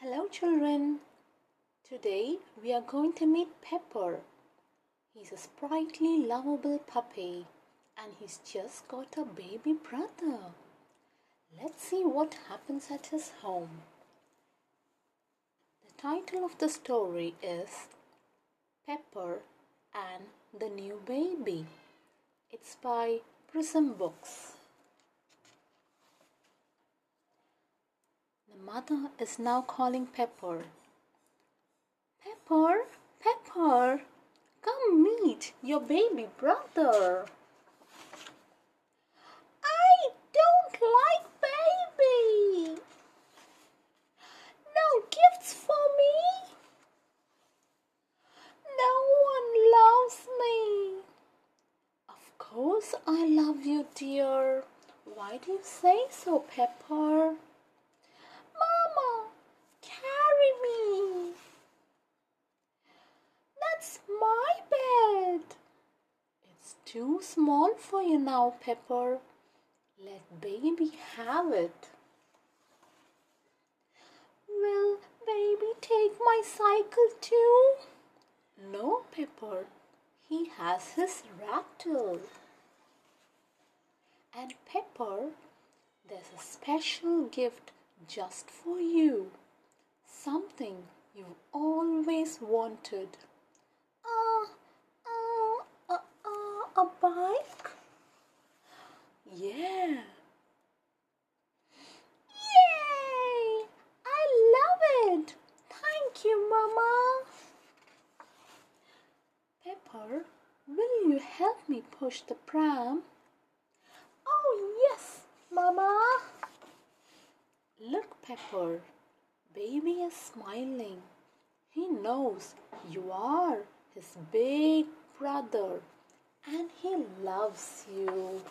Hello, children. Today we are going to meet Pepper. He's a sprightly, lovable puppy, and he's just got a baby brother. Let's see what happens at his home. The title of the story is Pepper and the New Baby. It's by Prism Books. The mother is now calling Pepper. Pepper, Pepper, come meet your baby brother. I don't like baby. No gifts for me. No one loves me. Of course I love you, dear. Why do you say so, Pepper? Mama, carry me. That's my bed. It's too small for you now, Pepper. Let baby have it. Will baby take my cycle too? No, Pepper. He has his rattle. And Pepper, there's a special gift just for you. Something you've always wanted. Ah, uh, uh, uh, a bike? Yeah. Yay! I love it. Thank you, Mama. Pepper, will you help me push the pram? Oh, yes, Mama. Look, Pepper, baby is smiling. He knows you are his big brother and he loves you.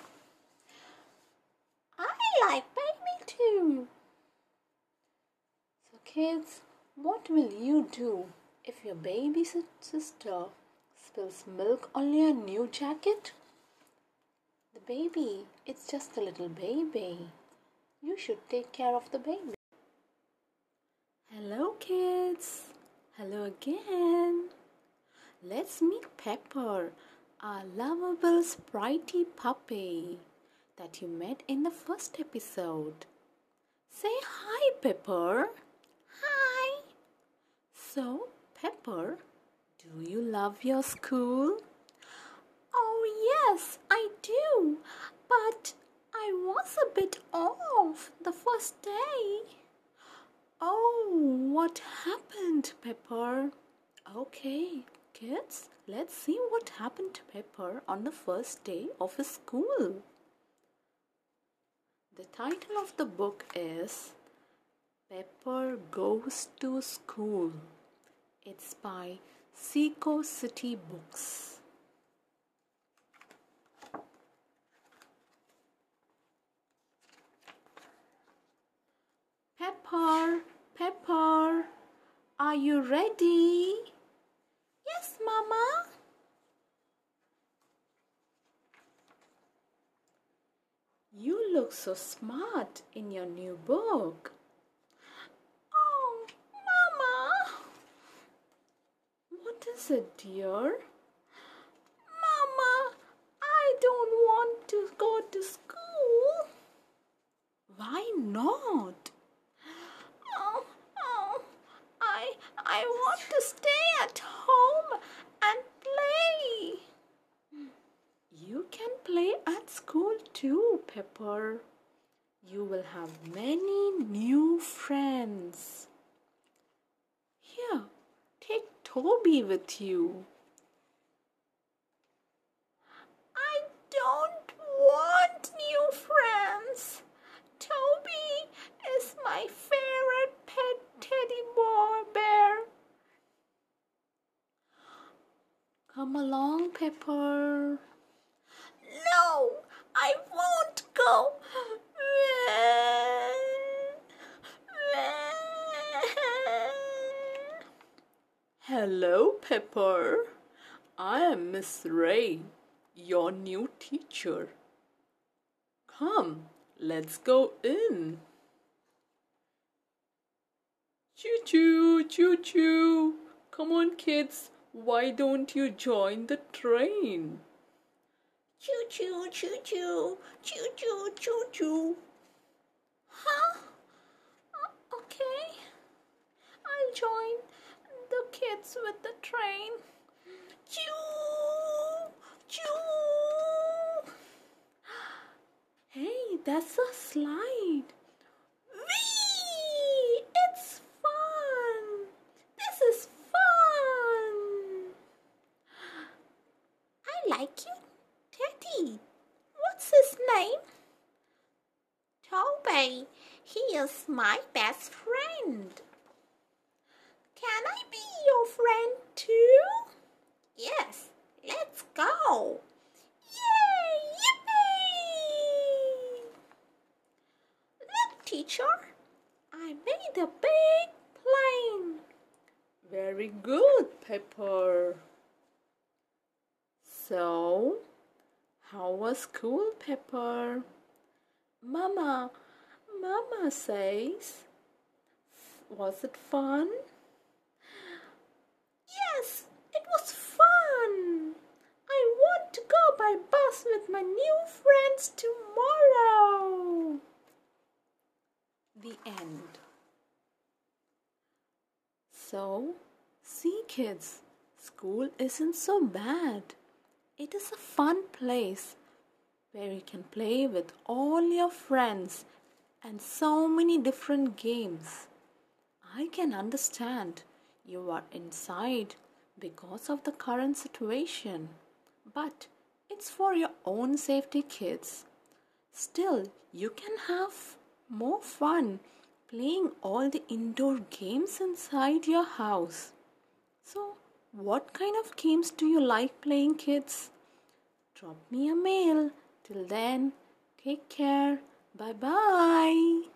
I like baby too. So, kids, what will you do if your baby sister spills milk on your new jacket? The baby, it's just a little baby. You should take care of the baby. Hello, kids. Hello again. Let's meet Pepper, our lovable, sprightly puppy that you met in the first episode. Say hi, Pepper. Hi. So, Pepper, do you love your school? Oh, yes, I do. But I was a bit off the first day. Oh, what happened, Pepper? Okay, kids, let's see what happened to Pepper on the first day of his school. The title of the book is Pepper Goes to School. It's by Seco City Books. Pepper, Pepper, are you ready? Yes, Mama. You look so smart in your new book. Oh, Mama. What is it, dear? Mama, I don't want to go to school. Why not? Oh, oh, I, I want to stay at home and play. You can play at school too, Pepper. You will have many new friends. Here, take Toby with you. I don't want new friends. Toby is my favorite pet teddy bear. Come along, Pepper. No, I won't go. Hello, Pepper. I am Miss Ray, your new teacher. Come, let's go in. Choo choo, choo choo. Come on, kids, why don't you join the train? Choo choo, choo choo, choo choo, choo choo. Huh? Uh, okay. I'll join the kids with the train. Choo, choo. Hey, that's a slide. Whee! It's fun. This is fun. I like you, Teddy. What's his name? Toby. He is my best friend. Can I be your friend too? Yes, let's go. Teacher, I made a big plane. Very good, Pepper. So, how was school, Pepper? Mama, Mama says, was it fun? Yes, it was fun. I want to go by bus with my new friends tomorrow. The end. So, see, kids, school isn't so bad. It is a fun place where you can play with all your friends and so many different games. I can understand you are inside because of the current situation, but it's for your own safety, kids. Still, you can have more fun playing all the indoor games inside your house. So, what kind of games do you like playing, kids? Drop me a mail. Till then, take care. Bye bye.